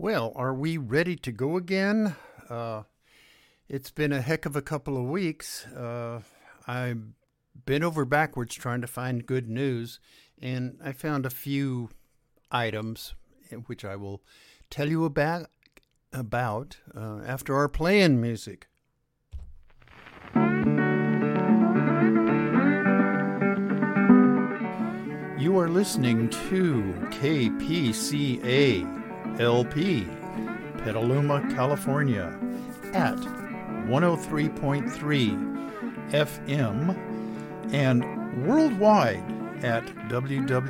Well, are we ready to go again? Uh, it's been a heck of a couple of weeks. Uh, I've been over backwards trying to find good news, and I found a few items which I will tell you about about uh, after our playing music. You are listening to KPCA LP, Petaluma, California, at 103.3 FM and worldwide at www.kpca.fm.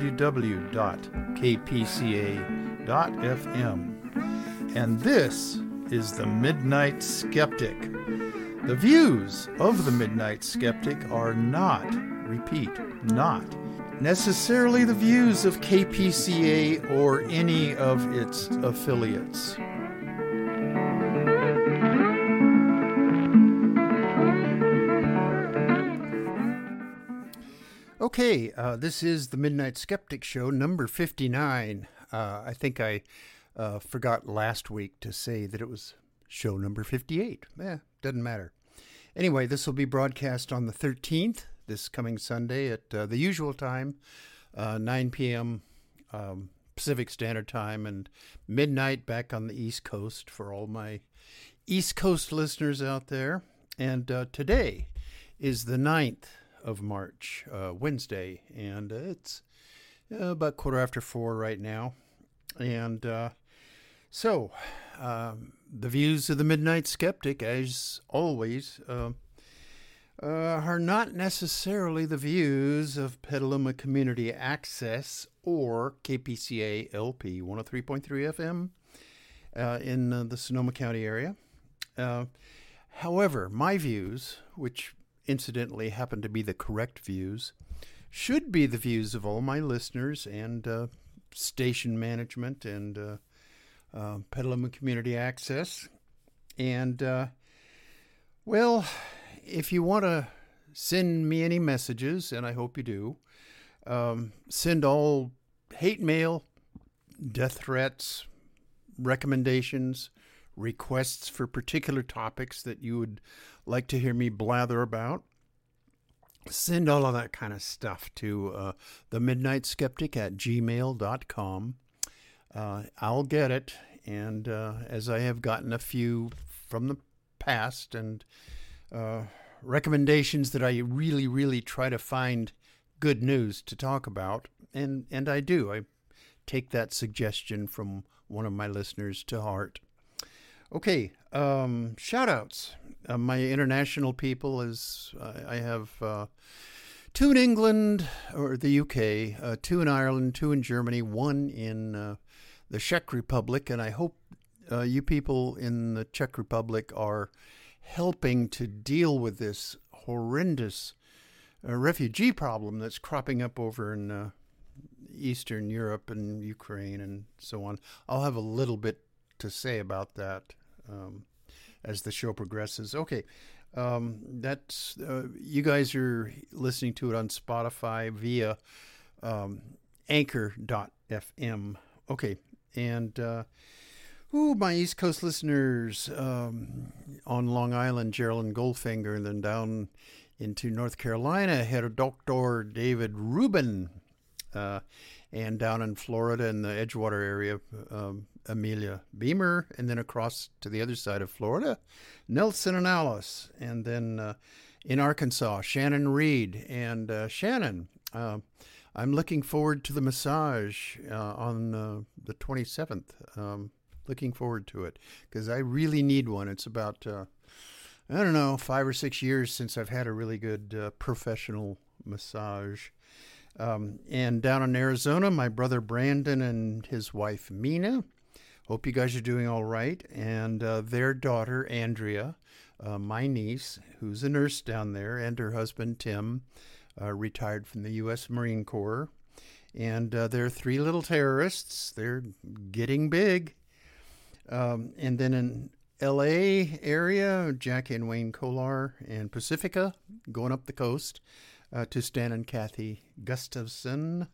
And this is the Midnight Skeptic. The views of the Midnight Skeptic are not, repeat, not necessarily the views of KPCA or any of its affiliates. Okay, uh, this is the Midnight Skeptic Show, number 59. Uh, I think I uh, forgot last week to say that it was show number 58. Eh, doesn't matter. Anyway, this will be broadcast on the 13th this coming Sunday at uh, the usual time, uh, 9 p.m. Um, Pacific Standard Time, and midnight back on the East Coast for all my East Coast listeners out there. And uh, today is the 9th of March, uh, Wednesday, and it's uh, about quarter after four right now. And uh, so, um, the views of the Midnight Skeptic, as always, uh, are not necessarily the views of Petaluma Community Access or KPCA LP 103.3 FM uh, in uh, the Sonoma County area. Uh, however, my views, which incidentally happen to be the correct views, should be the views of all my listeners and uh, station management and uh, Petaluma Community Access. And, well, if you want to send me any messages, and I hope you do, um, send all hate mail, death threats, recommendations, requests for particular topics that you would like to hear me blather about. Send all of that kind of stuff to uh, the Midnight Skeptic at gmail.com. Uh, I'll get it. And uh, as I have gotten a few from the past and uh, recommendations that I really, really try to find good news to talk about, and and I do. I take that suggestion from one of my listeners to heart. Okay, um, shout outs. Uh, my international people is I have uh, two in England or the UK, uh, two in Ireland, two in Germany, one in uh, the Czech Republic, and I hope you people in the Czech Republic are helping to deal with this horrendous uh, refugee problem that's cropping up over in uh, Eastern Europe and Ukraine and so on. I'll have a little bit to say about that um, as the show progresses. Okay. Um, that's uh, you guys are listening to it on Spotify via um, anchor.fm. Okay. And uh, Ooh, my East Coast listeners um, on Long Island, Geraldine Goldfinger, and then down into North Carolina, a Dr. David Rubin, uh, and down in Florida in the Edgewater area, um, Amelia Beamer, and then across to the other side of Florida, Nelson and Alice, and then uh, in Arkansas, Shannon Reed. And uh, Shannon, uh, I'm looking forward to the massage uh, on uh, the 27th. Um, looking forward to it because I really need one. It's about, uh, I don't know, five or six years since I've had a really good uh, professional massage. Um, and down in Arizona, my brother Brandon and his wife Mina. Hope you guys are doing all right. And uh, their daughter Andrea, uh, my niece, who's a nurse down there, and her husband Tim, uh, retired from the U.S. Marine Corps. And uh, their three little terrorists. They're getting big. Um, and then in LA area, Jackie and Wayne Kolar and Pacifica going up the coast uh, to Stan and Kathy Gustafson.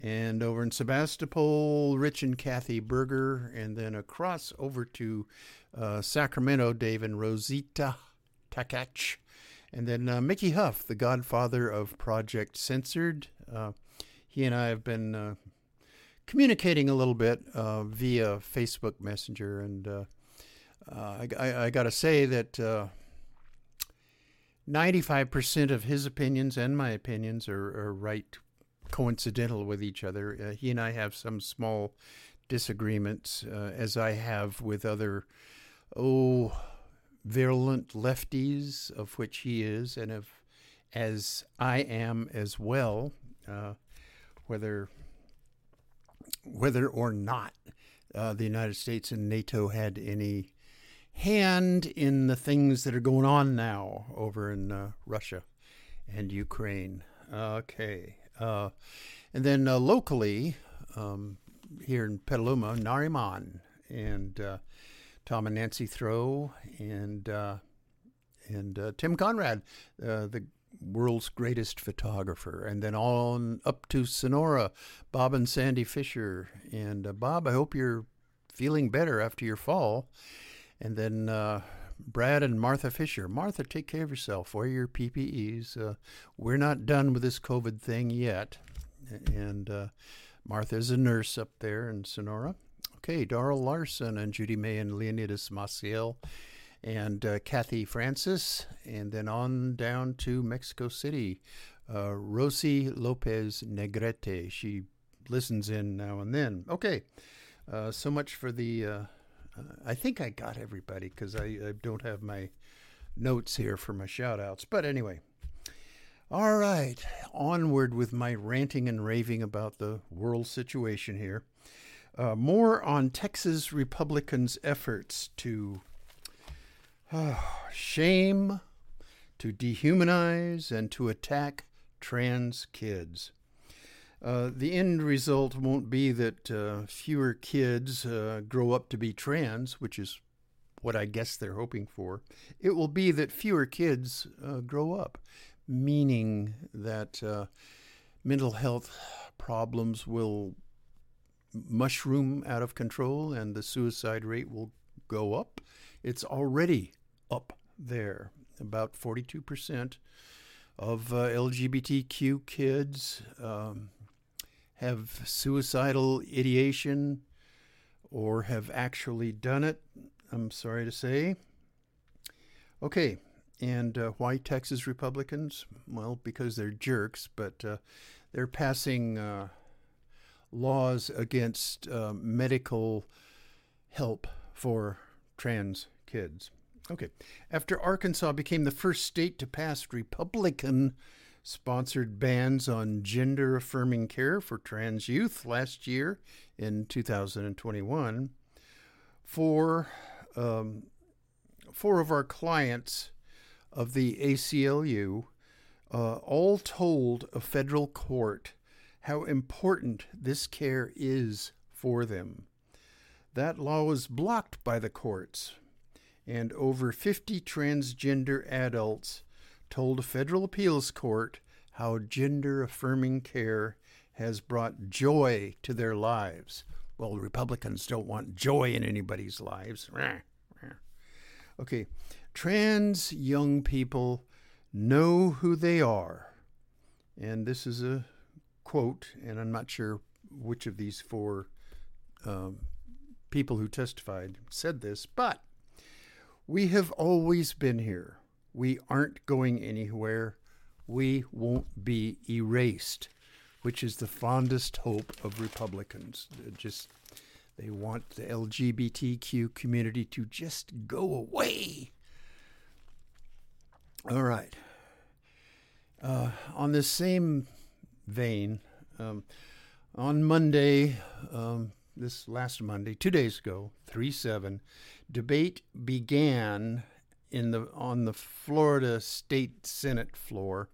And over in Sebastopol, Rich and Kathy Berger. And then across over to uh, Sacramento, Dave and Rosita Takach. And then uh, Mickey Huff, the godfather of Project Censored. Uh, he and I have been uh, communicating a little bit uh, via Facebook Messenger. And uh, I, I, I got to say that 95% of his opinions and my opinions are, are right coincidental with each other. Uh, he and I have some small disagreements, uh, as I have with other, oh, virulent lefties, of which he is, and of, as I am as well, uh, whether whether or not uh, the United States and NATO had any hand in the things that are going on now over in uh, Russia and Ukraine. Okay. Uh, and then uh, locally, um, here in Petaluma, Nariman and uh, Tom and Nancy Throw and uh, and Tim Conrad, the world's greatest photographer, and then on up to Sonora, Bob and Sandy Fisher. And Bob, I hope you're feeling better after your fall. And then uh, Brad and Martha Fisher. Martha, take care of yourself. Wear your PPEs. Uh, we're not done with this COVID thing yet. And uh, Martha is a nurse up there in Sonora. Okay, Darrell Larson and Judy May and Leonidas Maciel and uh, Kathy Francis. And then on down to Mexico City, uh, Rosie Lopez Negrete. She listens in now and then. Okay, uh, so much for the uh, I think I got everybody because I, I, don't have my notes here for my shout outs. But anyway, all right, onward with my ranting and raving about the world situation here. Uh, more on Texas Republicans' efforts to uh, shame, to dehumanize, and to attack trans kids. Uh, the end result won't be that uh, fewer kids uh, grow up to be trans, which is what I guess they're hoping for. It will be that fewer kids uh, grow up, meaning that uh, mental health problems will mushroom out of control and the suicide rate will go up. It's already up there. About 42% of LGBTQ kids. Um, have suicidal ideation or have actually done it, I'm sorry to say. Okay, and uh, why Texas Republicans? Well, because they're jerks, but uh, they're passing uh, laws against uh, medical help for trans kids. Okay, after Arkansas became the first state to pass Republican sponsored bans on gender affirming care for trans youth last year in 2021. For um, four of our clients of the ACLU uh, all told a federal court how important this care is for them. That law was blocked by the courts, and over 50 transgender adults told a federal appeals court how gender affirming care has brought joy to their lives. Well, Republicans don't want joy in anybody's lives. Okay, trans young people know who they are. And this is a quote, and I'm not sure which of these four um, people who testified said this, but we have always been here. We aren't going anywhere. We won't be erased, which is the fondest hope of Republicans. they Just they want the LGBTQ community to just go away. All right. Uh, on this same vein, um, on Monday, um, this last Monday, two days ago, 3 7, debate began in the on the Florida State Senate floor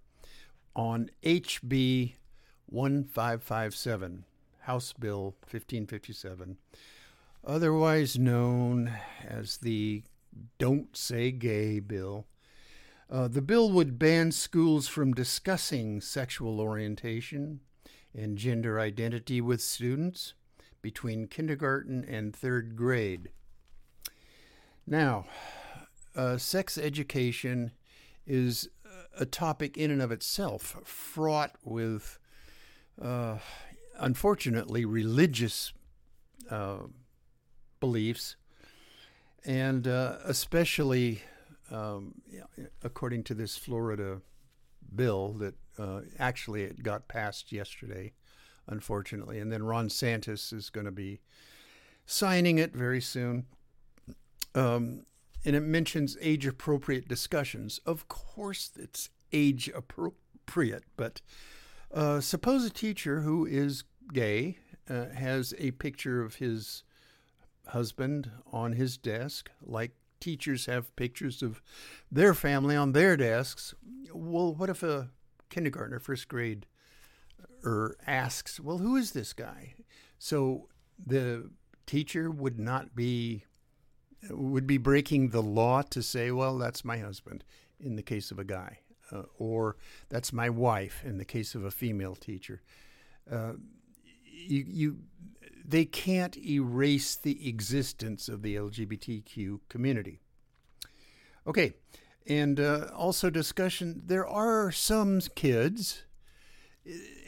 on HB 1557, House Bill 1557, otherwise known as the Don't Say Gay bill. Uh, the bill would ban schools from discussing sexual orientation and gender identity with students between kindergarten and third grade. Now, uh, sex education is a topic in and of itself, fraught with, uh, unfortunately, religious uh, beliefs, and uh, especially um, according to this Florida bill that uh, actually it got passed yesterday, unfortunately, and then Ron DeSantis is going to be signing it very soon. Um, and it mentions age appropriate discussions. Of course, it's age appropriate, but uh, suppose a teacher who is gay uh, has a picture of his husband on his desk, like teachers have pictures of their family on their desks. Well, what if a kindergartner, first grade, or asks, "Well, who is this guy?" So the teacher would not be would be breaking the law to say, "Well, that's my husband," in the case of a guy, uh, or "That's my wife," in the case of a female teacher. Uh, you, you they can't erase the existence of the LGBTQ community. Okay, and uh, also discussion there are some kids,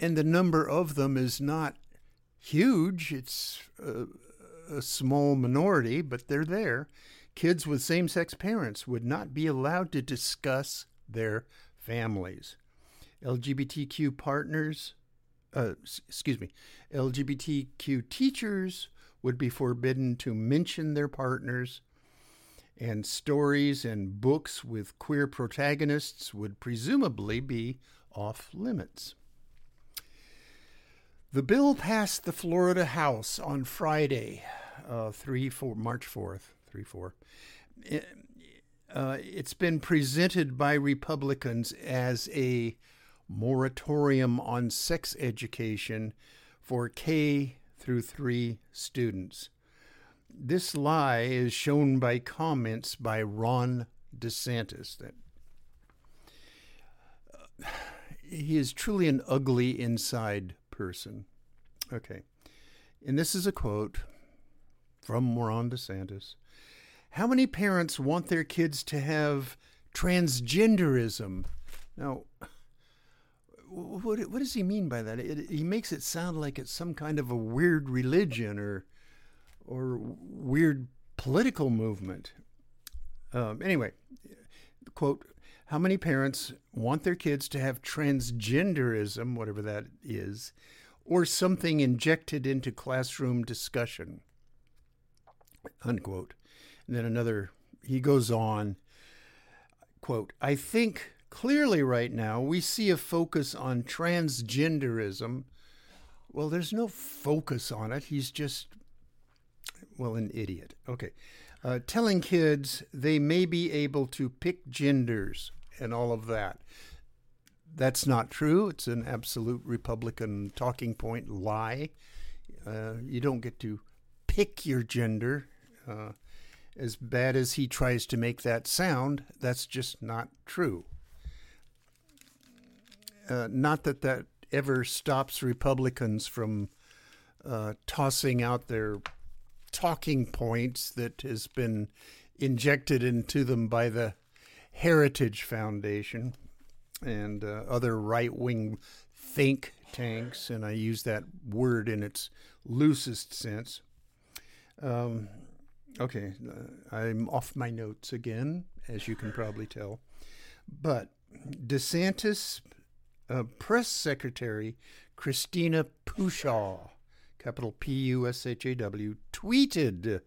and the number of them is not huge, it's a, a small minority, but they're there. Kids with same sex parents would not be allowed to discuss their families. LGBTQ partners uh, excuse me, LGBTQ teachers would be forbidden to mention their partners, and stories and books with queer protagonists would presumably be off limits. The bill passed the Florida House on Friday, uh, 3 4, March 4th, 3 4. Uh, it's been presented by Republicans as a moratorium on sex education for K through 3 students. This lie is shown by comments by Ron DeSantis that uh, he is truly an ugly inside person. Okay. And this is a quote from Ron DeSantis. How many parents want their kids to have transgenderism? Now, what what does he mean by that? It, he makes it sound like it's some kind of a weird religion or or weird political movement. Um, anyway, quote: How many parents want their kids to have transgenderism, whatever that is, or something injected into classroom discussion? Unquote. And then another. He goes on. Quote: I think Clearly, right now, we see a focus on transgenderism. Well, there's no focus on it. He's just, well, an idiot. Okay. Uh, telling kids they may be able to pick genders and all of that. That's not true. It's an absolute Republican talking point lie. Uh, you don't get to pick your gender. Uh, as bad as he tries to make that sound, that's just not true uh, not that that ever stops Republicans from uh, tossing out their talking points that has been injected into them by the Heritage Foundation and uh, other right wing think tanks, and I use that word in its loosest sense. Um, okay, uh, I'm off my notes again, as you can probably tell. But DeSantis uh, Press Secretary Christina Pushaw, capital P U S H A W, tweeted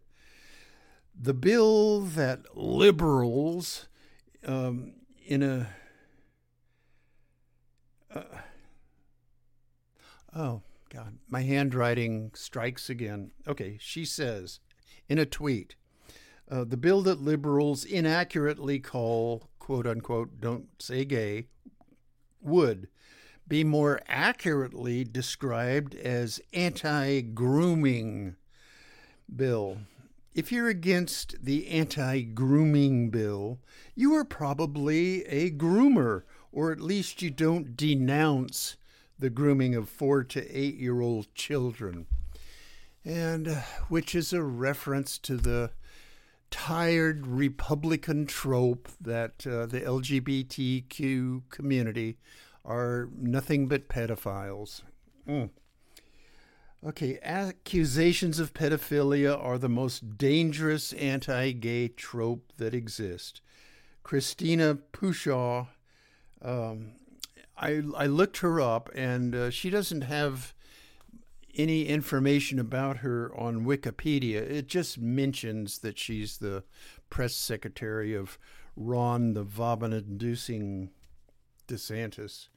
the bill that liberals um, in a uh, oh god my handwriting strikes again okay she says in a tweet uh, the bill that liberals inaccurately call quote unquote don't say gay would be more accurately described as anti grooming bill. If you're against the anti grooming bill, you are probably a groomer, or at least you don't denounce the grooming of four to eight year old children, and uh, which is a reference to the tired Republican trope that uh, the LGBTQ community are nothing but pedophiles. Mm. Okay, accusations of pedophilia are the most dangerous anti gay trope that exists. Christina Pushaw, um, I, I looked her up, and uh, she doesn't have any information about her on Wikipedia. It just mentions that she's the press secretary of Ron the vomit inducing DeSantis.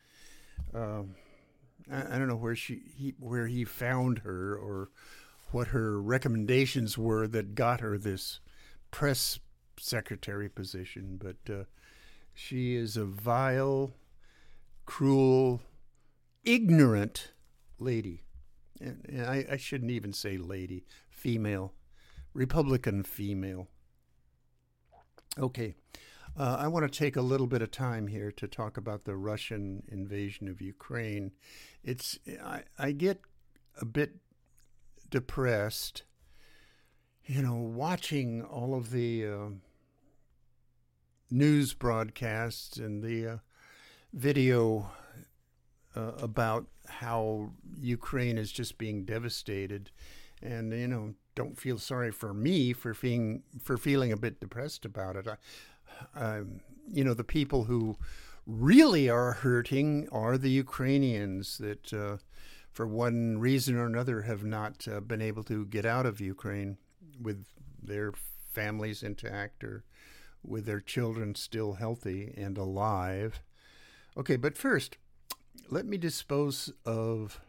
Um, I, don't know where she he, where he found her or what her recommendations were that got her this press secretary position, but uh, she is a vile, cruel, ignorant lady and I, I shouldn't even say lady, female, Republican female. Okay, uh, I want to take a little bit of time here to talk about the Russian invasion of Ukraine. It's I, I get a bit depressed, you know, watching all of the uh, news broadcasts and the uh, video uh, about how Ukraine is just being devastated, and you know, don't feel sorry for me for feeling for feeling a bit depressed about it. I, you know, the people who really are hurting are the Ukrainians that, uh, for one reason or another, have not uh, been able to get out of Ukraine with their families intact or with their children still healthy and alive. Okay, but first, let me dispose of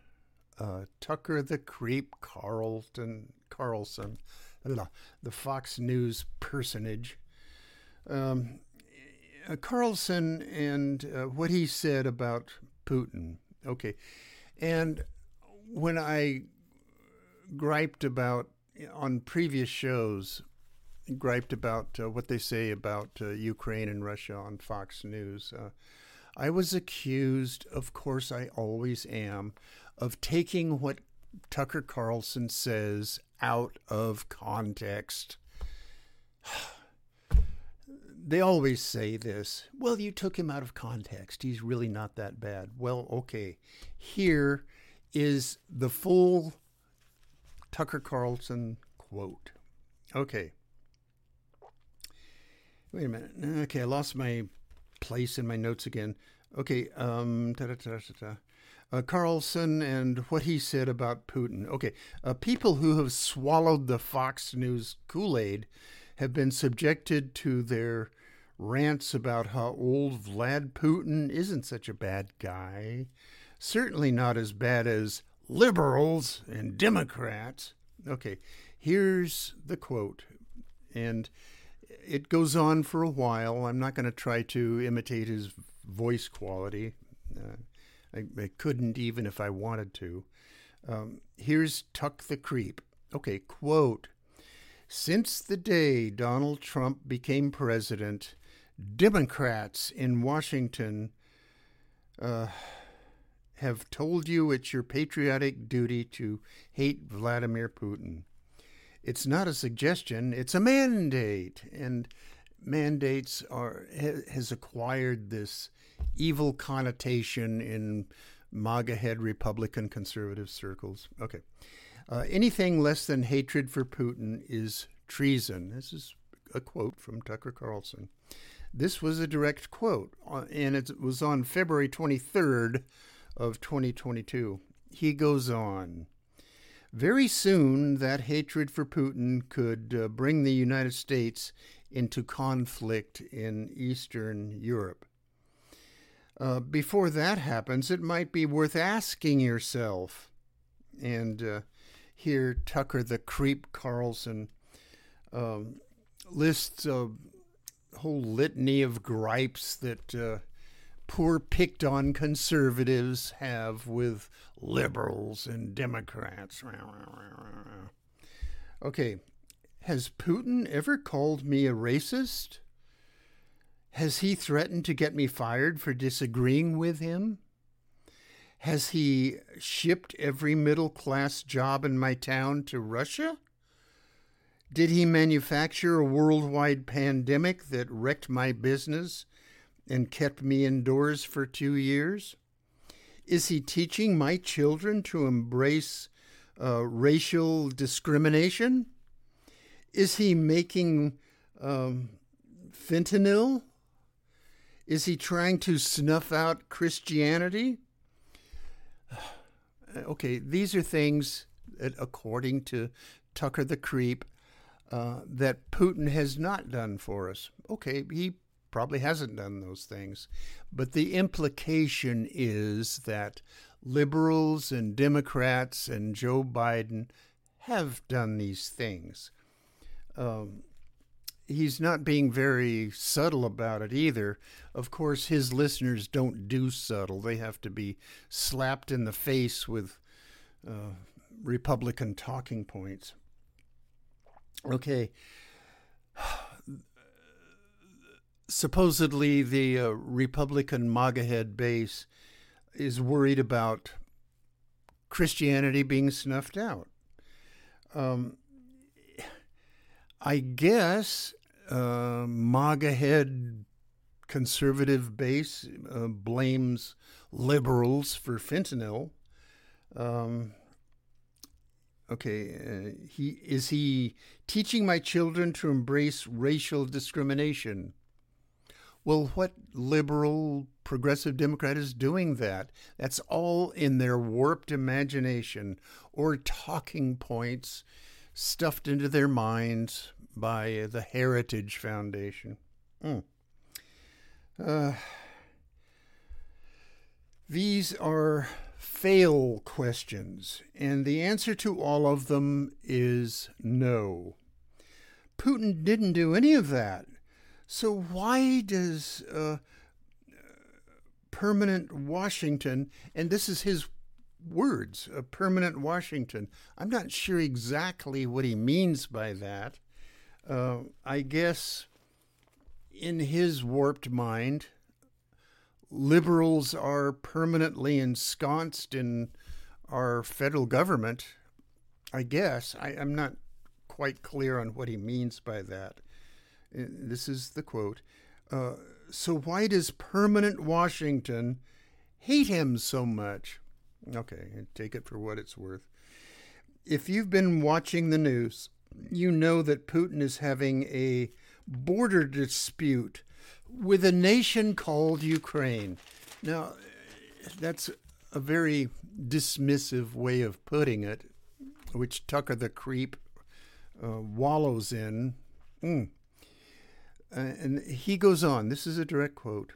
uh, Tucker the Creep Carlton Carlson, the Fox News personage. Um, uh, Carlson and uh, what he said about Putin. Okay, and when I griped about on previous shows, griped about uh, what they say about uh, Ukraine and Russia on Fox News. Uh, I was accused, of course, I always am, of taking what Tucker Carlson says out of context. they always say this well, you took him out of context. He's really not that bad. Well, okay. Here is the full Tucker Carlson quote. Okay. Wait a minute. Okay, I lost my place in my notes again. Okay, um, uh, Carlson and what he said about Putin. Okay, uh, people who have swallowed the Fox News Kool Aid have been subjected to their rants about how old Vlad Putin isn't such a bad guy. Certainly not as bad as liberals and Democrats. Okay, here's the quote. And it goes on for a while. I'm not going to try to imitate his voice quality. Uh, I, I, couldn't even if I wanted to. Um, here's Tuck the Creep. Okay, quote Since the day Donald Trump became president, Democrats in Washington uh, have told you it's your patriotic duty to hate Vladimir Putin. It's not a suggestion, it's a mandate. And mandates are has acquired this evil connotation in MAGA head Republican conservative circles. Okay. Uh, anything less than hatred for Putin is treason. This is a quote from Tucker Carlson. This was a direct quote, uh, and it was on February 23rd of 2022. He goes on. Very soon, that hatred for Putin could uh, bring the United States into conflict in Eastern Europe. Uh, before that happens, it might be worth asking yourself. And uh, here, Tucker the Creep Carlson um, lists a whole litany of gripes that uh, poor picked on conservatives have with liberals and Democrats. Okay, has Putin ever called me a racist? Has he threatened to get me fired for disagreeing with him? Has he shipped every middle class job in my town to Russia? Did he manufacture a worldwide pandemic that wrecked my business and kept me indoors for two years? Is he teaching my children to embrace uh, racial discrimination? Is he making um, fentanyl? Is he trying to snuff out Christianity? Okay, these are things that, according to Tucker the Creep, uh, that Putin has not done for us. Okay, he probably hasn't done those things. But the implication is that liberals and Democrats and Joe Biden have done these things. Um, he's not being very subtle about it either. Of course, his listeners don't do subtle, they have to be slapped in the face with uh, Republican talking points. Okay. Supposedly, the uh, Republican MAGA head base is worried about Christianity being snuffed out. Um, I guess uh, MAGA head conservative base uh, blames liberals for fentanyl. Um, okay, uh, he is he teaching my children to embrace racial discrimination? Well, what liberal progressive Democrat is doing that? That's all in their warped imagination or talking points stuffed into their minds by the Heritage Foundation. Mm. Uh, these are fail questions, and the answer to all of them is no. Putin didn't do any of that. So why does uh, permanent Washington, and this is his words, a permanent Washington. I'm not sure exactly what he means by that. Uh, I guess in his warped mind, liberals are permanently ensconced in our federal government. I guess. I, am not quite clear on what he means by that. Uh, this is the quote. Uh, so, why does permanent Washington hate him so much? Okay, take it for what it's worth. If you've been watching the news, you know that Putin is having a border dispute with a nation called Ukraine. Now, that's a very dismissive way of putting it, which Tucker the Creep uh, wallows in. Mm. Uh, and he goes on this is a direct quote.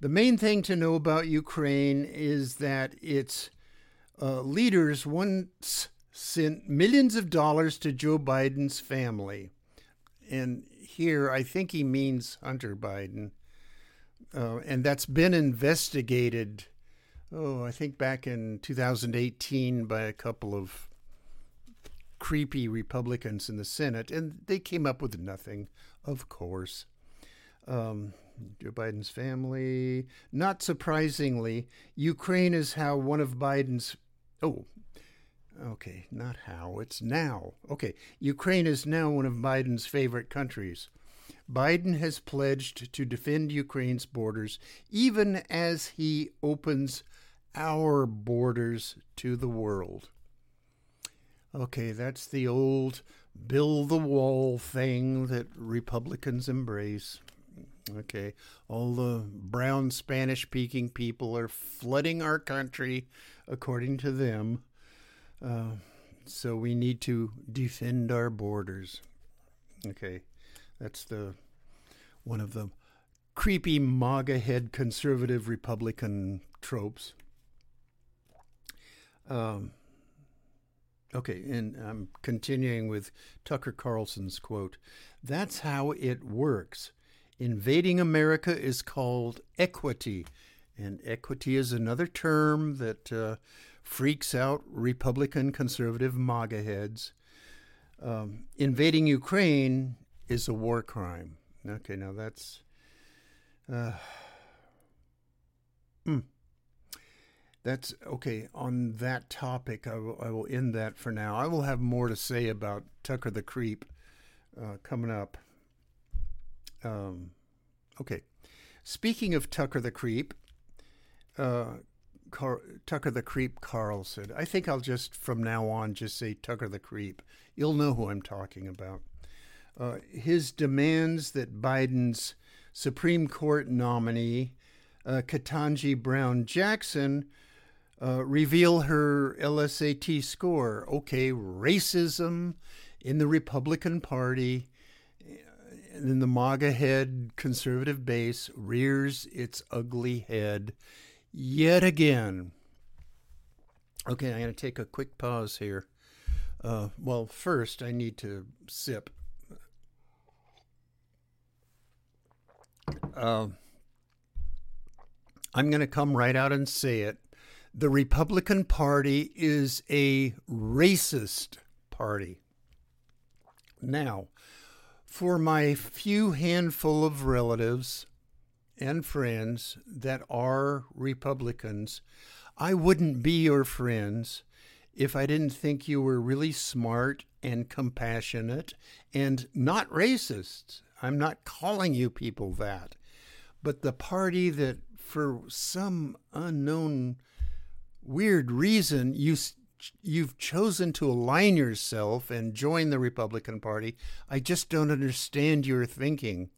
The main thing to know about Ukraine is that its uh, leaders once sent millions of dollars to Joe Biden's family. And here, I think he means Hunter Biden. Uh, and that's been investigated, oh, I think back in 2018 by a couple of creepy Republicans in the Senate. And they came up with nothing, of course. Um, Joe Biden's family. Not surprisingly, Ukraine is how one of Biden's Oh, okay, not how, it's now. Okay, Ukraine is now one of Biden's favorite countries. Biden has pledged to defend Ukraine's borders even as he opens our borders to the world. Okay, that's the old build the wall thing that Republicans embrace. Okay, all the brown Spanish speaking people are flooding our country according to them. Uh, so we need to defend our borders. Okay, that's the one of the creepy MAGA head conservative Republican tropes. Um, okay, and I'm continuing with Tucker Carlson's quote. That's how it works. Invading America is called equity. And equity is another term that uh, freaks out Republican conservative MAGA heads. Um, invading Ukraine is a war crime. Okay, now that's. Uh, mm. that's okay. On that topic, I will, will end that for now. I will have more to say about Tucker the Creep uh, coming up. Um, okay. Speaking of Tucker the Creep, uh, Car- Tucker the Creep Carlson. I think I'll just from now on just say Tucker the Creep. You'll know who I'm talking about. Uh, his demands that Biden's Supreme Court nominee, uh, Ketanji Brown Jackson, uh, reveal her LSAT score. Okay, racism in the Republican Party, in the MAGA head conservative base, rears its ugly head yet again. Okay, I'm going to take a quick pause here. Uh, well, first, I need to sip. Uh, I'm going to come right out and say it. The Republican Party is a racist party. Now, for my few handful of relatives and friends that are Republicans, I wouldn't be your friends if I didn't think you were really smart and compassionate and not racist. I'm not calling you people that. But the party that, for some unknown weird reason, you you've chosen to align yourself and join the Republican Party. I just don't understand your thinking.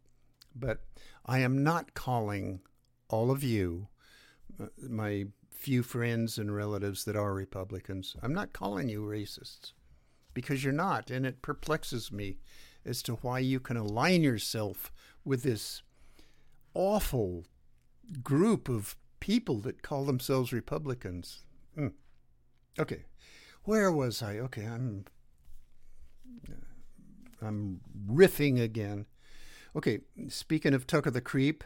But I am not calling all of you, uh, my few friends and relatives that are Republicans, I'm not calling you racists because you're not. And it perplexes me as to why you can align yourself with this awful group of people that call themselves Republicans. Hmm. Okay, where was I? Okay, I'm I'm riffing again. Okay, speaking of Tucker the Creep,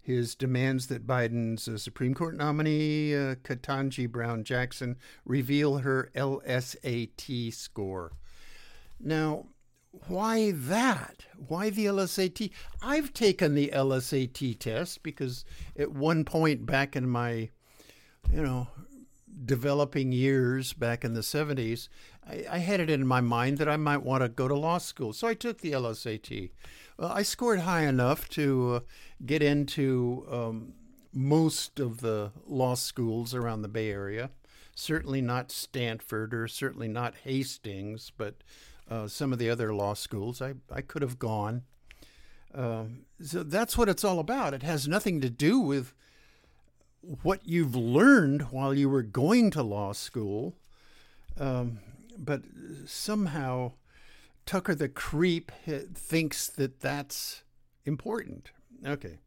his demands that Biden's uh, Supreme Court nominee, uh, Ketanji Brown Jackson, reveal her LSAT score. Now, why that? Why the LSAT? I've taken the LSAT test because at one point back in my, you know, developing years back in the 70s, I, I, had it in my mind that I might want to go to law school. So I took the LSAT. Well, I scored high enough to uh, get into um, most of the law schools around the Bay Area. Certainly not Stanford or certainly not Hastings, but uh, some of the other law schools I, I could have gone. Uh, so that's what it's all about. It has nothing to do with what you've learned while you were going to law school. Um, but somehow Tucker the creep thinks that that's important. Okay.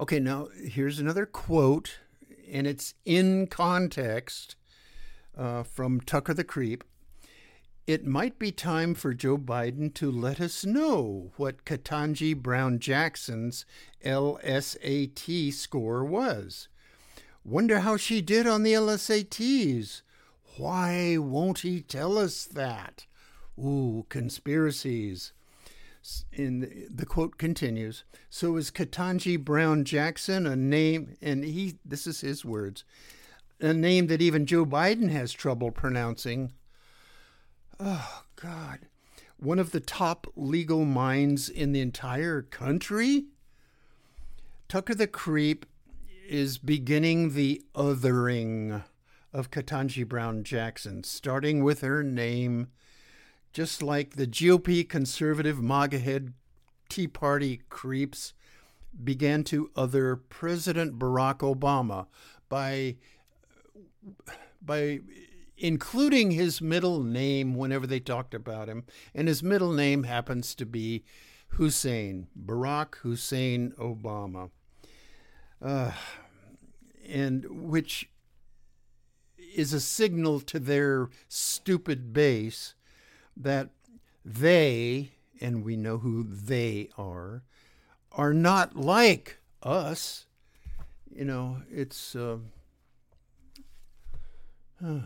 Okay, now here's another quote, and it's in context uh, from Tucker the Creep. It might be time for Joe Biden to let us know what Ketanji Brown Jackson's LSAT score was. Wonder how she did on the LSATs. Why won't he tell us that? Ooh, conspiracies. In the quote continues So is Ketanji Brown Jackson a name, and he, this is his words, a name that even Joe Biden has trouble pronouncing Oh, God. One of the top legal minds in the entire country? Tucker the Creep is beginning the othering of Ketanji Brown Jackson, starting with her name, just like the GOP conservative MAGA head Tea Party creeps began to other President Barack Obama by by including his middle name whenever they talked about him. And his middle name happens to be Hussein, Barack Hussein Obama. Uh, and which is a signal to their stupid base that they, and we know who they are, are not like us. You know, it's. Uh, uh,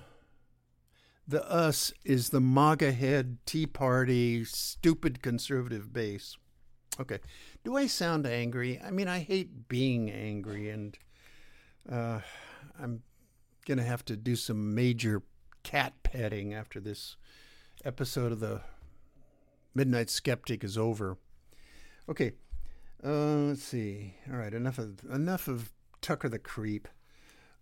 the us is the MAGA head, Tea Party, stupid conservative base. Okay. Do I sound angry? I mean, I hate being angry, and uh, I'm to have to do some major cat petting after this episode of the Midnight Skeptic is over. Okay, uh, let's see. All right, enough of enough of Tucker the creep.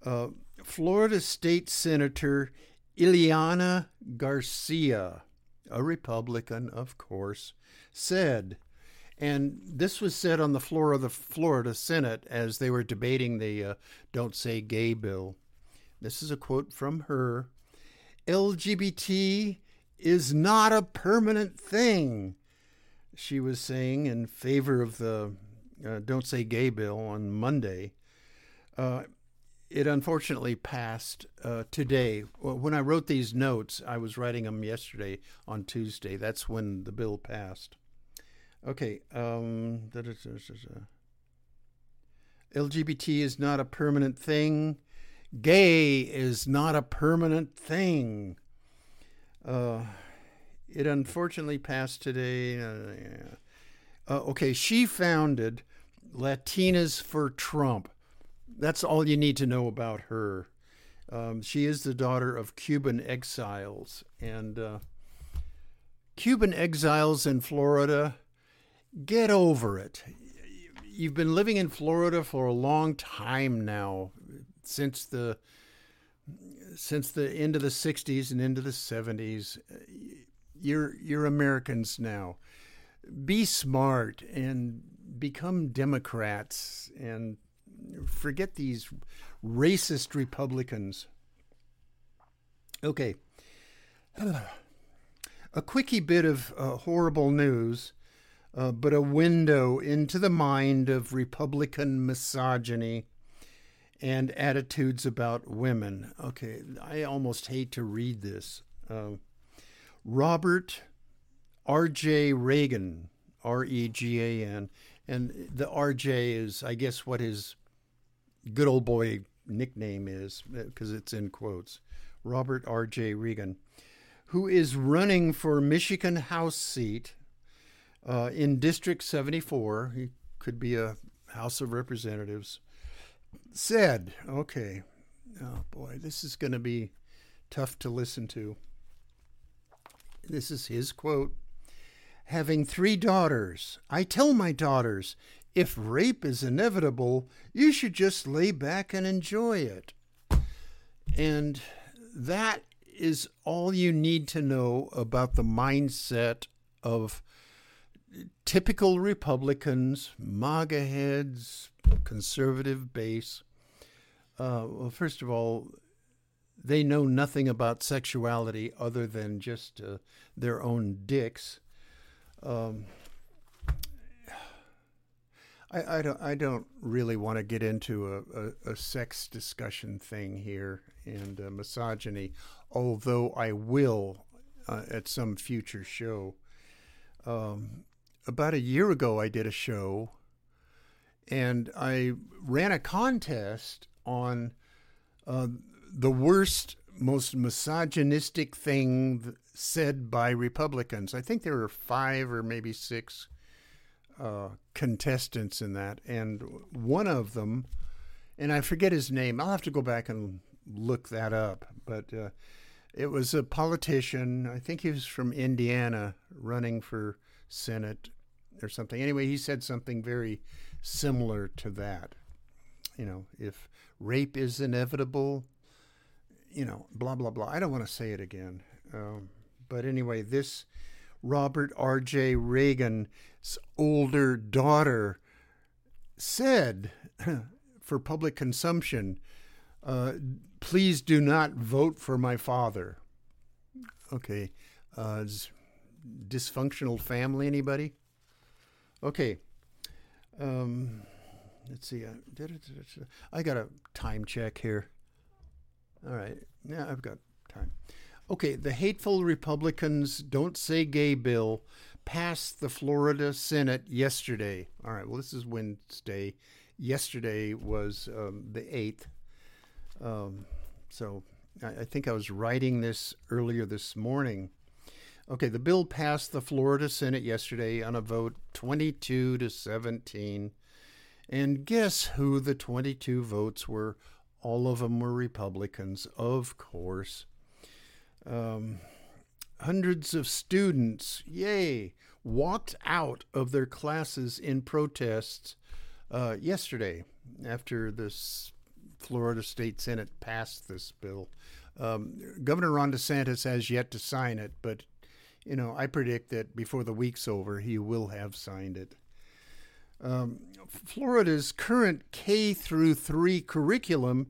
Uh, Florida State Senator Ileana Garcia, a Republican, of course, said, and this was said on the floor of the Florida Senate as they were debating the uh, Don't Say Gay bill. This is a quote from her LGBT is not a permanent thing, she was saying in favor of the uh, Don't Say Gay bill on Monday. Uh, it unfortunately passed uh, today. When I wrote these notes, I was writing them yesterday on Tuesday. That's when the bill passed. Okay. Um, LGBT is not a permanent thing. Gay is not a permanent thing. Uh, it unfortunately passed today. Uh, yeah. uh, okay, she founded Latinas for Trump that's all you need to know about her. Um, she is the daughter of Cuban exiles, and uh, Cuban exiles in Florida, get over it. You've been living in Florida for a long time now, since the since the end of the '60s and into the '70s. You're you're Americans now. Be smart and become Democrats and forget these racist Republicans. Okay. A quickie bit of uh, horrible news, uh, but a window into the mind of Republican misogyny and attitudes about women. Okay, I almost hate to read this. Uh, Robert R.J. Regan, R E G A N, and the R.J. is, I guess, what his good old boy nickname is, because it's in quotes, Robert R.J. Regan, who is running for Michigan House seat uh, in District 74. He could be a House of Representatives. Said, okay, oh boy, this is going to be tough to listen to. This is his quote. Having three daughters, I tell my daughters, if rape is inevitable, you should just lay back and enjoy it. And that is all you need to know about the mindset of typical Republicans, MAGA heads, conservative base. Uh, well, first of all, they know nothing about sexuality other than just uh, their own dicks. Um, I, I don't I don't really want to get into a, a, a sex discussion thing here and uh, misogyny, although I will uh, at some future show. Um, about a year ago, I did a show, and I ran a contest on uh, the worst, most misogynistic thing said by Republicans. I think there were five or maybe six uh, contestants in that, and one of them, and I forget his name. I'll have to go back and look that up. But uh, it was a politician. I think he was from Indiana, running for Senate or something. Anyway, he said something very similar to that. You know, if rape is inevitable, you know, blah blah blah. I don't want to say it again. Um, but anyway, this Robert R.J. Regan's older daughter said for public consumption, uh, please do not vote for my father. Okay. Uh, dysfunctional family, anybody? Okay. Um, let's see. Uh, I got a time check here. All right. Yeah, I've got time. Okay, the hateful Republicans don't say gay bill passed the Florida Senate yesterday. All right, well, this is Wednesday. Yesterday was um, the 8th. Um, so I, I think I was writing this earlier this morning. Okay, the bill passed the Florida Senate yesterday on a vote 22 to 17. And guess who the 22 votes were All of them were Republicans, of course. Um, hundreds of students, yay, walked out of their classes in protests uh, yesterday after this Florida State Senate passed this bill. Um, Governor Ron DeSantis has yet to sign it, but you know I predict that before the week's over, he will have signed it. Um, Florida's current K through three curriculum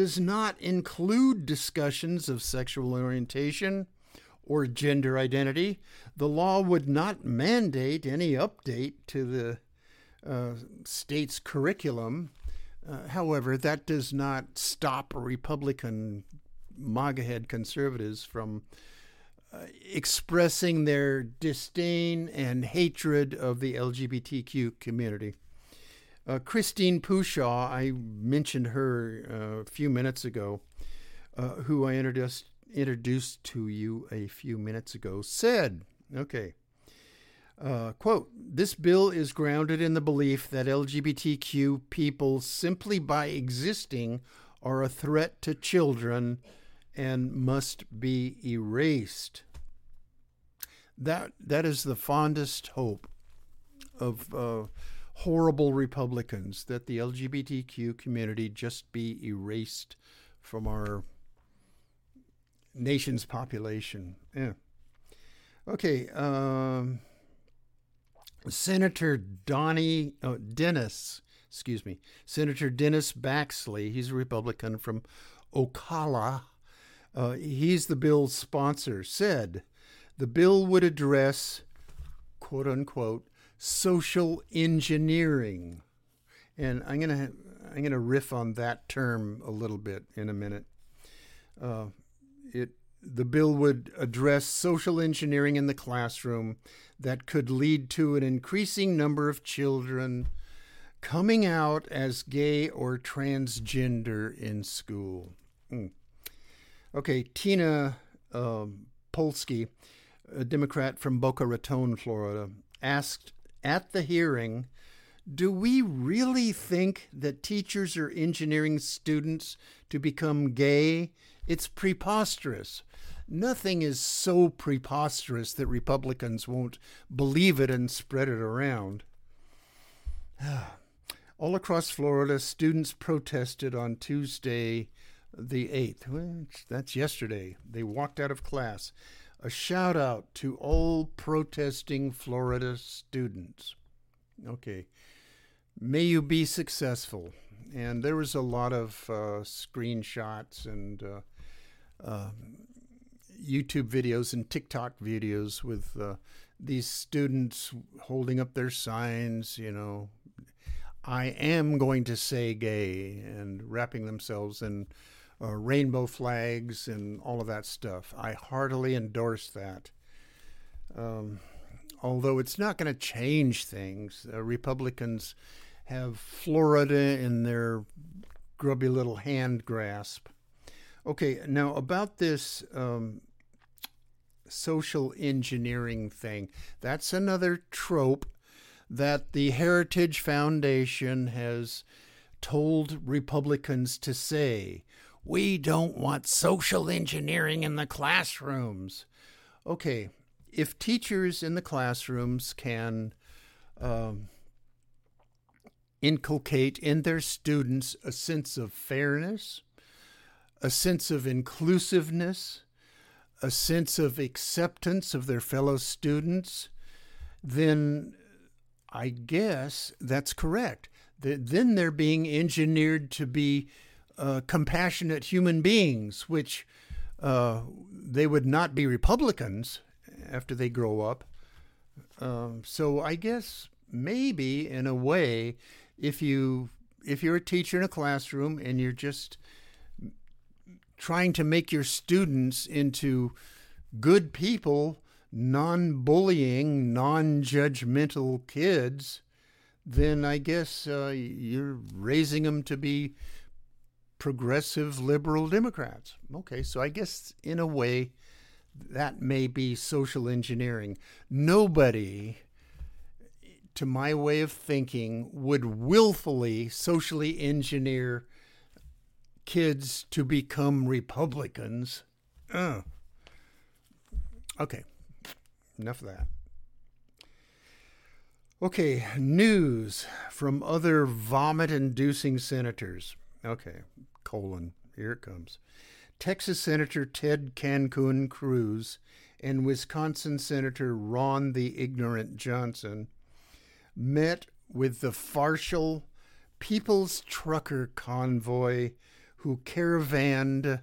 does not include discussions of sexual orientation or gender identity. The law would not mandate any update to the uh, state's curriculum. Uh, however, that does not stop Republican MAGA head conservatives from uh, expressing their disdain and hatred of the LGBTQ community. Uh, Christine Pushaw, I mentioned her uh, a few minutes ago, uh, who I introduced introduced to you a few minutes ago, said, okay, uh, quote, this bill is grounded in the belief that LGBTQ people simply by existing are a threat to children and must be erased. That, that is the fondest hope of uh, horrible Republicans that the LGBTQ community just be erased from our nation's population. Yeah. Okay. Um, Senator Donnie oh, Dennis, excuse me, Senator Dennis Baxley. He's a Republican from Ocala. Uh, he's the bill's sponsor. Said the bill would address, quote unquote, social engineering, and I'm gonna I'm gonna riff on that term a little bit in a minute. Uh, it the bill would address social engineering in the classroom that could lead to an increasing number of children coming out as gay or transgender in school. Mm. Okay, Tina um, Polsky, a Democrat from Boca Raton, Florida, asked at the hearing Do we really think that teachers are engineering students to become gay? It's preposterous. Nothing is so preposterous that Republicans won't believe it and spread it around. All across Florida, students protested on Tuesday, the 8th. That's yesterday. They walked out of class. A shout out to all protesting Florida students. Okay. May you be successful. And there was a lot of uh, screenshots and uh, uh, YouTube videos and TikTok videos with uh, these students holding up their signs, you know, I am going to say gay, and wrapping themselves in uh, rainbow flags and all of that stuff. I heartily endorse that. Um, although it's not going to change things, uh, Republicans have Florida in their grubby little hand grasp. Okay, now about this um, social engineering thing. That's another trope that the Heritage Foundation has told Republicans to say. We don't want social engineering in the classrooms. Okay, if teachers in the classrooms can um, inculcate in their students a sense of fairness, a sense of inclusiveness, a sense of acceptance of their fellow students, then I guess that's correct. Then they're being engineered to be uh, compassionate human beings, which uh, they would not be Republicans after they grow up. Um, so I guess maybe in a way, if you if you're a teacher in a classroom and you're just trying to make your students into good people, non bullying, non judgmental kids, then I guess uh, you're raising them to be progressive liberal Democrats. Okay, so I guess in a way that may be social engineering. Nobody, to my way of thinking, would willfully socially engineer kids to become Republicans. Uh. Okay, enough of that. Okay, news from other vomit inducing senators. Okay, colon, here it comes. Texas Senator Ted Cancun Cruz and Wisconsin Senator Ron the Ignorant Johnson met with the farcial People's Trucker Convoy who caravanned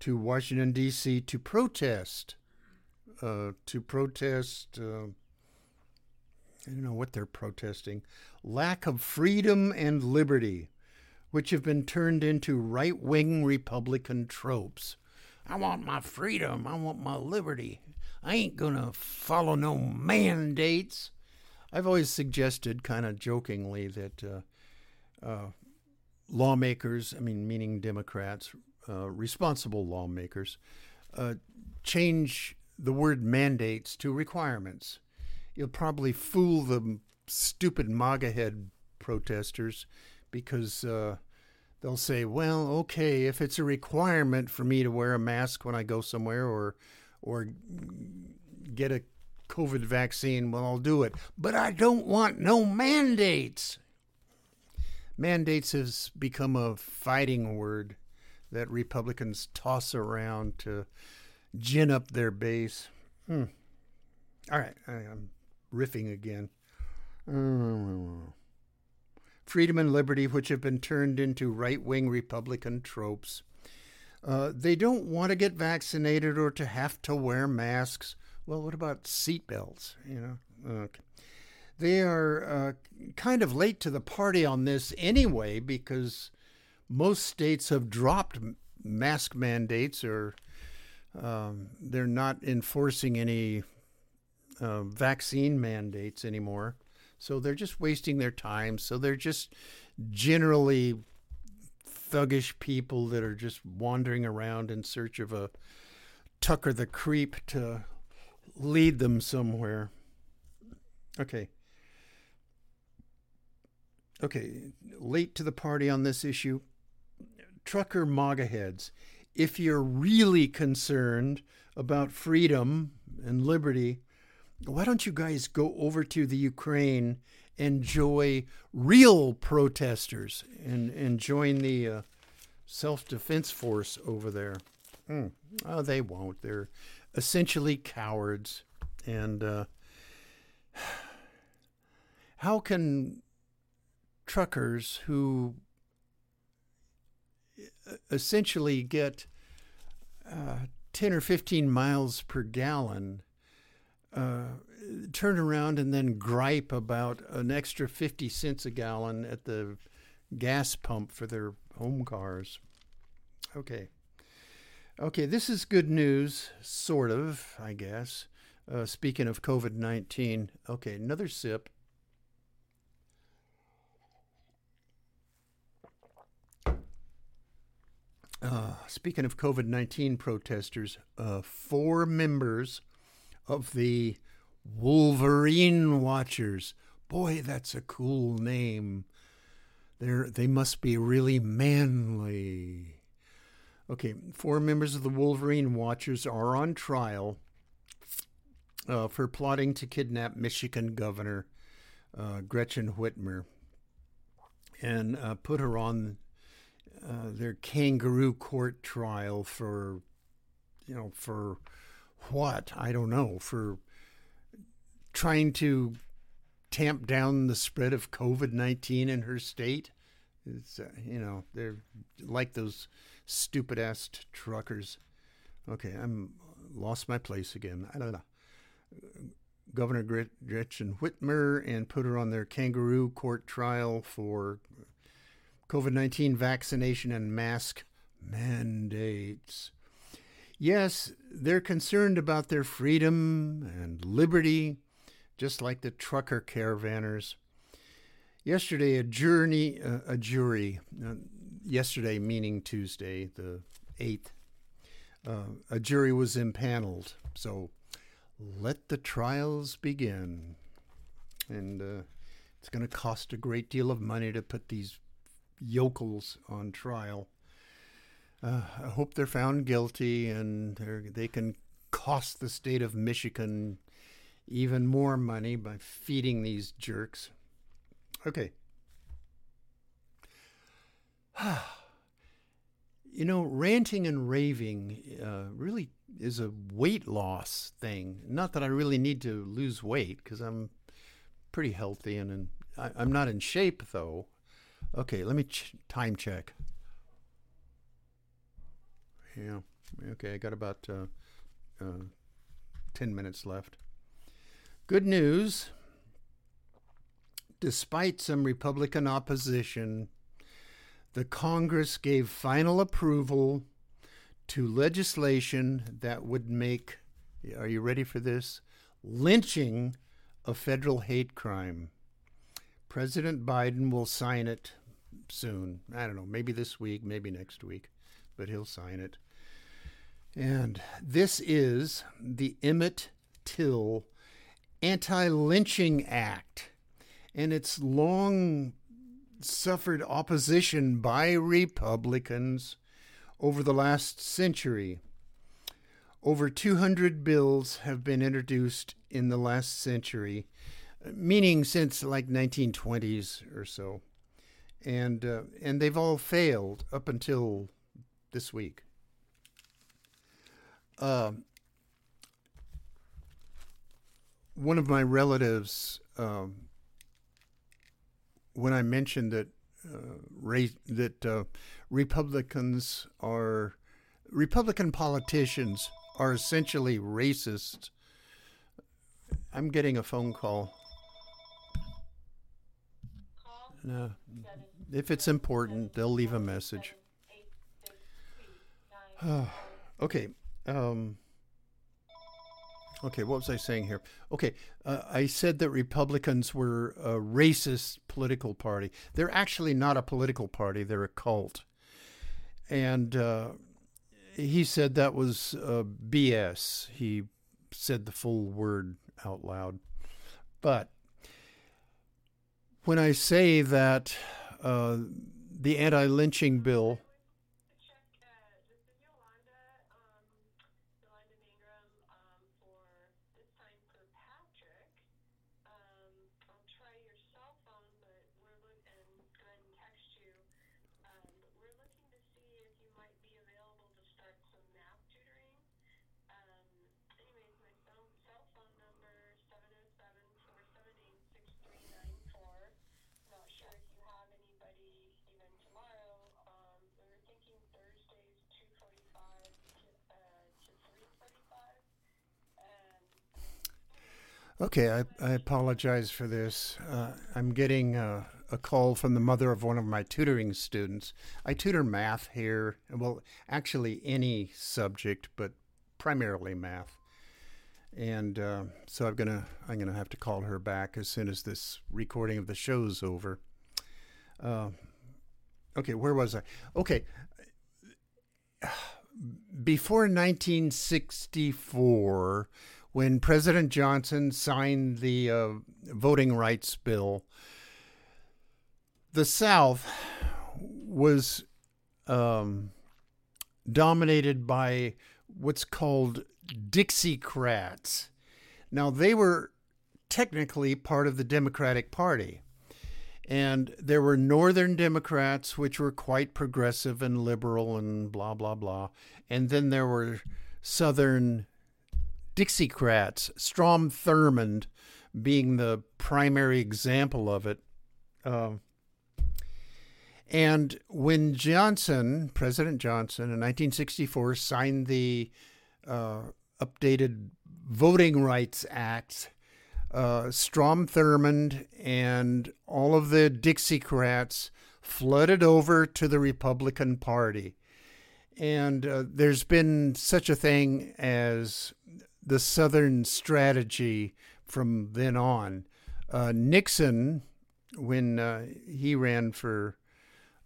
to Washington, D.C. to protest. Uh, to protest. Uh, I don't know what they're protesting. Lack of freedom and liberty, which have been turned into right wing Republican tropes. I want my freedom. I want my liberty. I ain't going to follow no mandates. I've always suggested, kind of jokingly, that uh, uh, lawmakers, I mean, meaning Democrats, uh, responsible lawmakers, uh, change the word mandates to requirements you'll probably fool the stupid MAGA head protesters because uh, they'll say, well, okay, if it's a requirement for me to wear a mask when I go somewhere or, or get a COVID vaccine, well, I'll do it. But I don't want no mandates. Mandates has become a fighting word that Republicans toss around to gin up their base. Hmm. All right, I, am riffing again. Freedom and liberty, which have been turned into right wing Republican tropes. Uh, they don't want to get vaccinated or to have to wear masks. Well, what about seatbelts? You know, okay. they are uh, kind of late to the party on this anyway because most states have dropped mask mandates or um, they're not enforcing any uh, vaccine mandates anymore. So they're just wasting their time. So they're just generally thuggish people that are just wandering around in search of a Tucker the creep to lead them somewhere. Okay. Okay, late to the party on this issue. Trucker MAGA heads, if you're really concerned about freedom and liberty, why don't you guys go over to the Ukraine and enjoy real protesters and, and join the uh, self defense force over there? Mm. Oh, they won't. They're essentially cowards. And uh, how can truckers who essentially get uh, 10 or 15 miles per gallon uh, turn around and then gripe about an extra 50 cents a gallon at the gas pump for their home cars. Okay. Okay, this is good news, sort of, I guess. Uh, speaking of COVID 19. Okay, another sip. Uh, speaking of COVID 19 protesters, uh, four members of the Wolverine Watchers. Boy, that's a cool name. They're, they must be really manly. Okay, four members of the Wolverine Watchers are on trial uh, for plotting to kidnap Michigan Governor uh, Gretchen Whitmer and uh, put her on uh, their kangaroo court trial for, you know, for what? I don't know. For trying to tamp down the spread of COVID 19 in her state. It's, uh, you know, they're like those stupid ass truckers. Okay, I'm lost my place again. I don't know. Governor Gretchen Whitmer and put her on their kangaroo court trial for COVID 19 vaccination and mask mandates. Yes, they're concerned about their freedom and liberty, just like the trucker caravanners. Yesterday, a jury, uh, a jury, uh, yesterday meaning Tuesday, the 8th, uh, a jury was impaneled. So let the trials begin. And uh, it's going to cost a great deal of money to put these yokels on trial. Uh, I hope they're found guilty and they can cost the state of Michigan even more money by feeding these jerks. Okay. you know, ranting and raving uh, really is a weight loss thing. Not that I really need to lose weight because I'm pretty healthy and, I, am not in shape though. Okay, let me ch- time check. Yeah, okay, I got about uh, uh, 10 minutes left. Good news. Despite some Republican opposition, the Congress gave final approval to legislation that would make, are you ready for this? Lynching a federal hate crime. President Biden will sign it soon. I don't know, maybe this week, maybe next week, but he'll sign it. And this is the Emmett Till Anti Lynching Act. And it's long suffered opposition by Republicans over the last century. Over 200 bills have been introduced in the last century, meaning since like 1920s or so, and uh, and they've all failed up until this week. Uh, one of my relatives, um, when I mentioned that uh, that uh, Republicans are Republican politicians are essentially racist. I'm getting a phone call. No, if it's important, they'll leave a message. okay. Um, Okay, what was I saying here? Okay, uh, I said that Republicans were a racist political party. They're actually not a political party, they're a cult. And uh, he said that was uh, BS. He said the full word out loud. But when I say that uh, the anti lynching bill Okay, I, I apologize for this. Uh, I'm getting a, a, call from the mother of one of my tutoring students. I tutor math here, well, actually any subject, but primarily math. And uh, so I'm gonna I'm gonna have to call her back as soon as this recording of the show's over. Uh, okay, where was I? Okay, before 1964 when President Johnson signed the uh, voting rights bill, the South was um, dominated by what's called Dixiecrats. Now, they were technically part of the Democratic Party. And there were Northern Democrats, which were quite progressive and liberal and blah, blah, blah. And then there were Southern Dixiecrats, Strom Thurmond being the primary example of it. Uh, and when Johnson, President Johnson, in 1964 signed the uh, updated Voting Rights Act, uh, Strom Thurmond and all of the Dixiecrats flooded over to the Republican Party. And uh, there's been such a thing as the Southern strategy from then on. Uh, Nixon, when uh, he ran for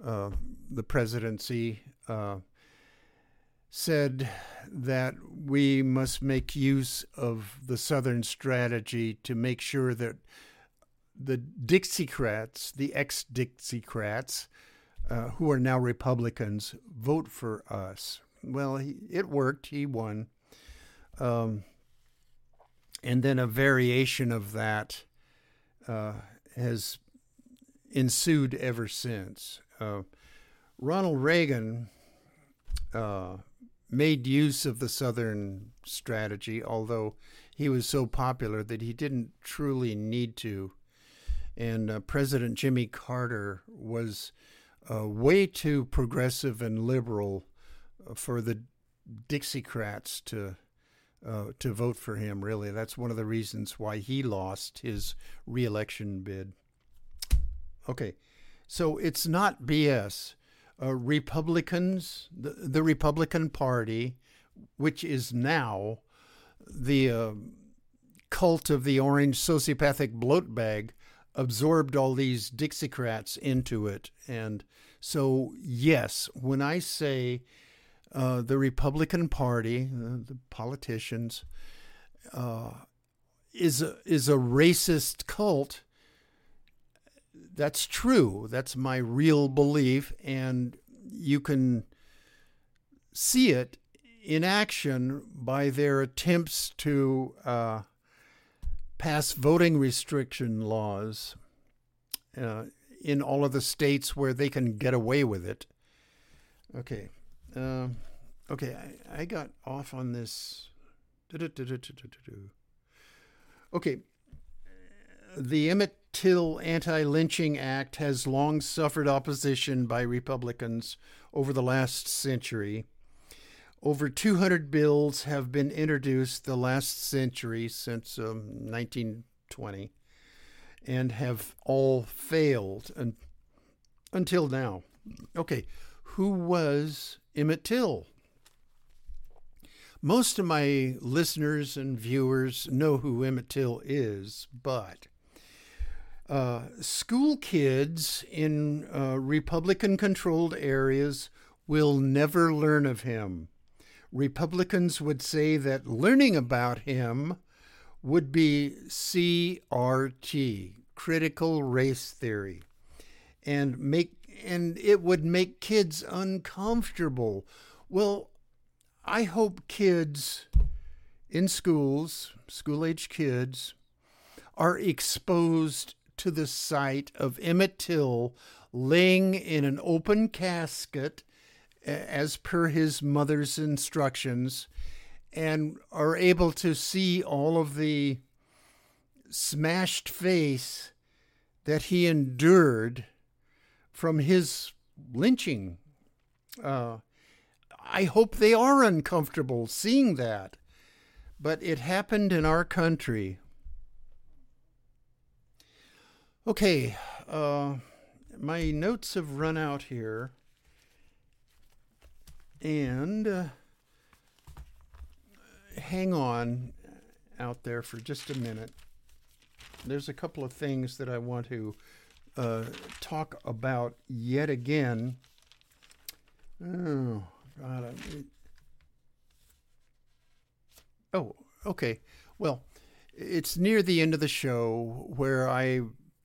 uh, the presidency, uh, said that we must make use of the Southern strategy to make sure that the Dixiecrats, the ex Dixiecrats, uh, who are now Republicans, vote for us. Well, he, it worked. He won. Um, and then a variation of that uh, has ensued ever since. Uh, Ronald Reagan uh, made use of the Southern strategy, although he was so popular that he didn't truly need to. And uh, President Jimmy Carter was uh, way too progressive and liberal uh, for the Dixiecrats to uh, to vote for him. Really, that's one of the reasons why he lost his reelection bid. Okay, so it's not BS. Uh, Republicans, the, the, Republican Party, which is now the uh, cult of the orange sociopathic bloat bag, absorbed all these Dixiecrats into it. And so, yes, when I say uh, the Republican Party, uh, the politicians, uh, is a, is a racist cult. That's true. That's my real belief, and you can see it in action by their attempts to uh, pass voting restriction laws in all of the states where they can get away with it. Okay. Um, okay, I, I got off on this. Okay. The Emmett Till Anti Lynching Act has long suffered opposition by Republicans over the last century. Over 200 bills have been introduced the last century since um, 1920 and have all failed un- until now. Okay, who was Emmett Till? Most of my listeners and viewers know who Emmett Till is, but uh, school kids in uh, Republican controlled areas will never learn of him. Republicans would say that learning about him would be CRT, critical race theory, and make and it would make kids uncomfortable. Well, I hope kids in schools, school age kids, are exposed to the sight of Emmett Till laying in an open casket as per his mother's instructions and are able to see all of the smashed face that he endured from his lynching. Uh, I hope they are uncomfortable seeing that. But it happened in our country. Okay, uh, my notes have run out here. And uh, hang on out there for just a minute. There's a couple of things that I want to uh, talk about yet again. Oh, God. I, oh, okay. Well, it's near the end of the show where I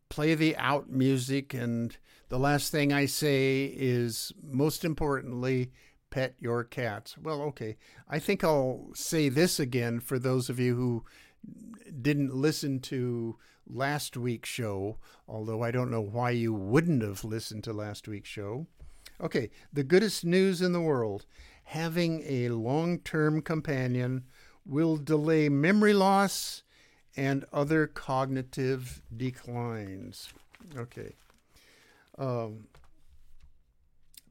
play the out music, and the last thing I say is most importantly, pet your cats. Well, okay. I think I'll say this again for those of you who didn't listen to last week's show, although I don't know why you wouldn't have listened to last week's show. Okay, the goodest news in the world having a long term companion will delay memory loss and other cognitive declines. Okay. Um,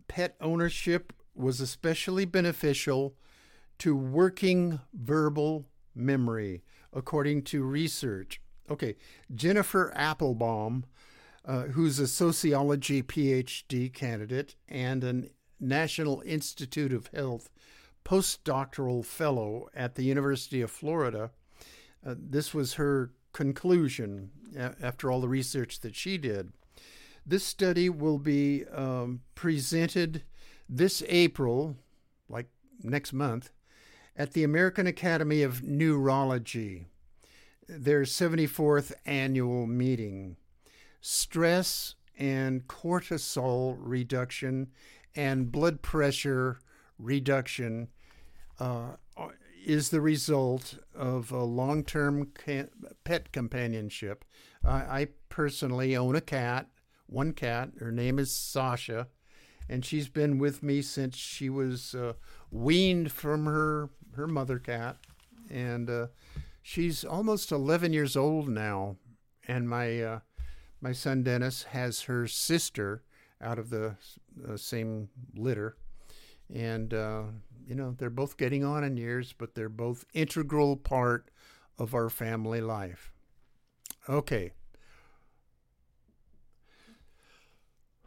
pet ownership was especially beneficial to working verbal memory, according to research. Okay, Jennifer Applebaum, uh, who's a sociology PhD candidate and a National Institute of Health postdoctoral fellow at the University of Florida, uh, this was her conclusion after all the research that she did. This study will be um, presented this April, like next month, at the American Academy of Neurology, their 74th annual meeting. Stress and cortisol reduction and blood pressure reduction uh, is the result of a long term ca- pet companionship. I personally own a cat, one cat. Her name is Sasha, and she's been with me since she was uh, weaned from her, her mother cat. And uh, she's almost 11 years old now. And my, uh, my son Dennis has her sister out of the uh, same litter. And uh, you know, they're both getting on in years, but they're both integral part of our family life. Okay.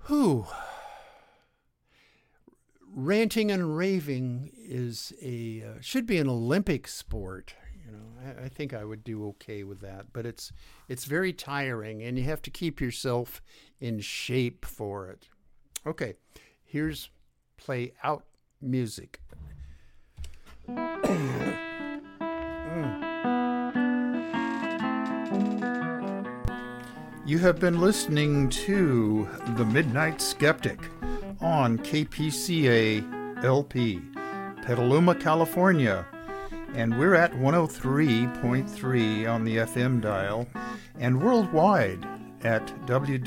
Who? Ranting and raving is a uh, should be an Olympic sport. You know, I, I think I would do okay with that, but it's it's very tiring, and you have to keep yourself in shape for it. Okay, here's play out music. You have been listening to The Midnight Skeptic on KPCA LP, Petaluma, California. And we're at 103.3 on the FM dial and worldwide at www.kpca.fm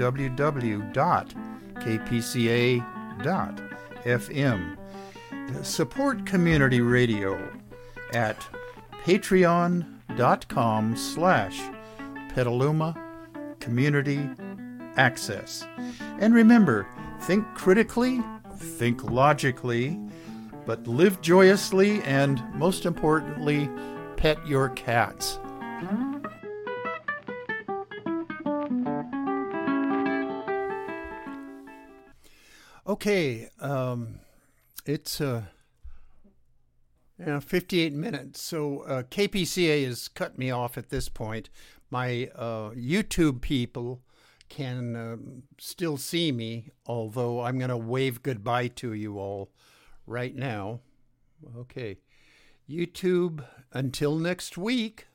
support community radio at patreon.com slash petaluma community access and remember think critically think logically but live joyously and most importantly pet your cats okay um it's uh, you know, 58 minutes. So uh, KPCA has cut me off at this point. My uh, YouTube people can uh, still see me, although I'm going to wave goodbye to you all right now. Okay. YouTube, until next week.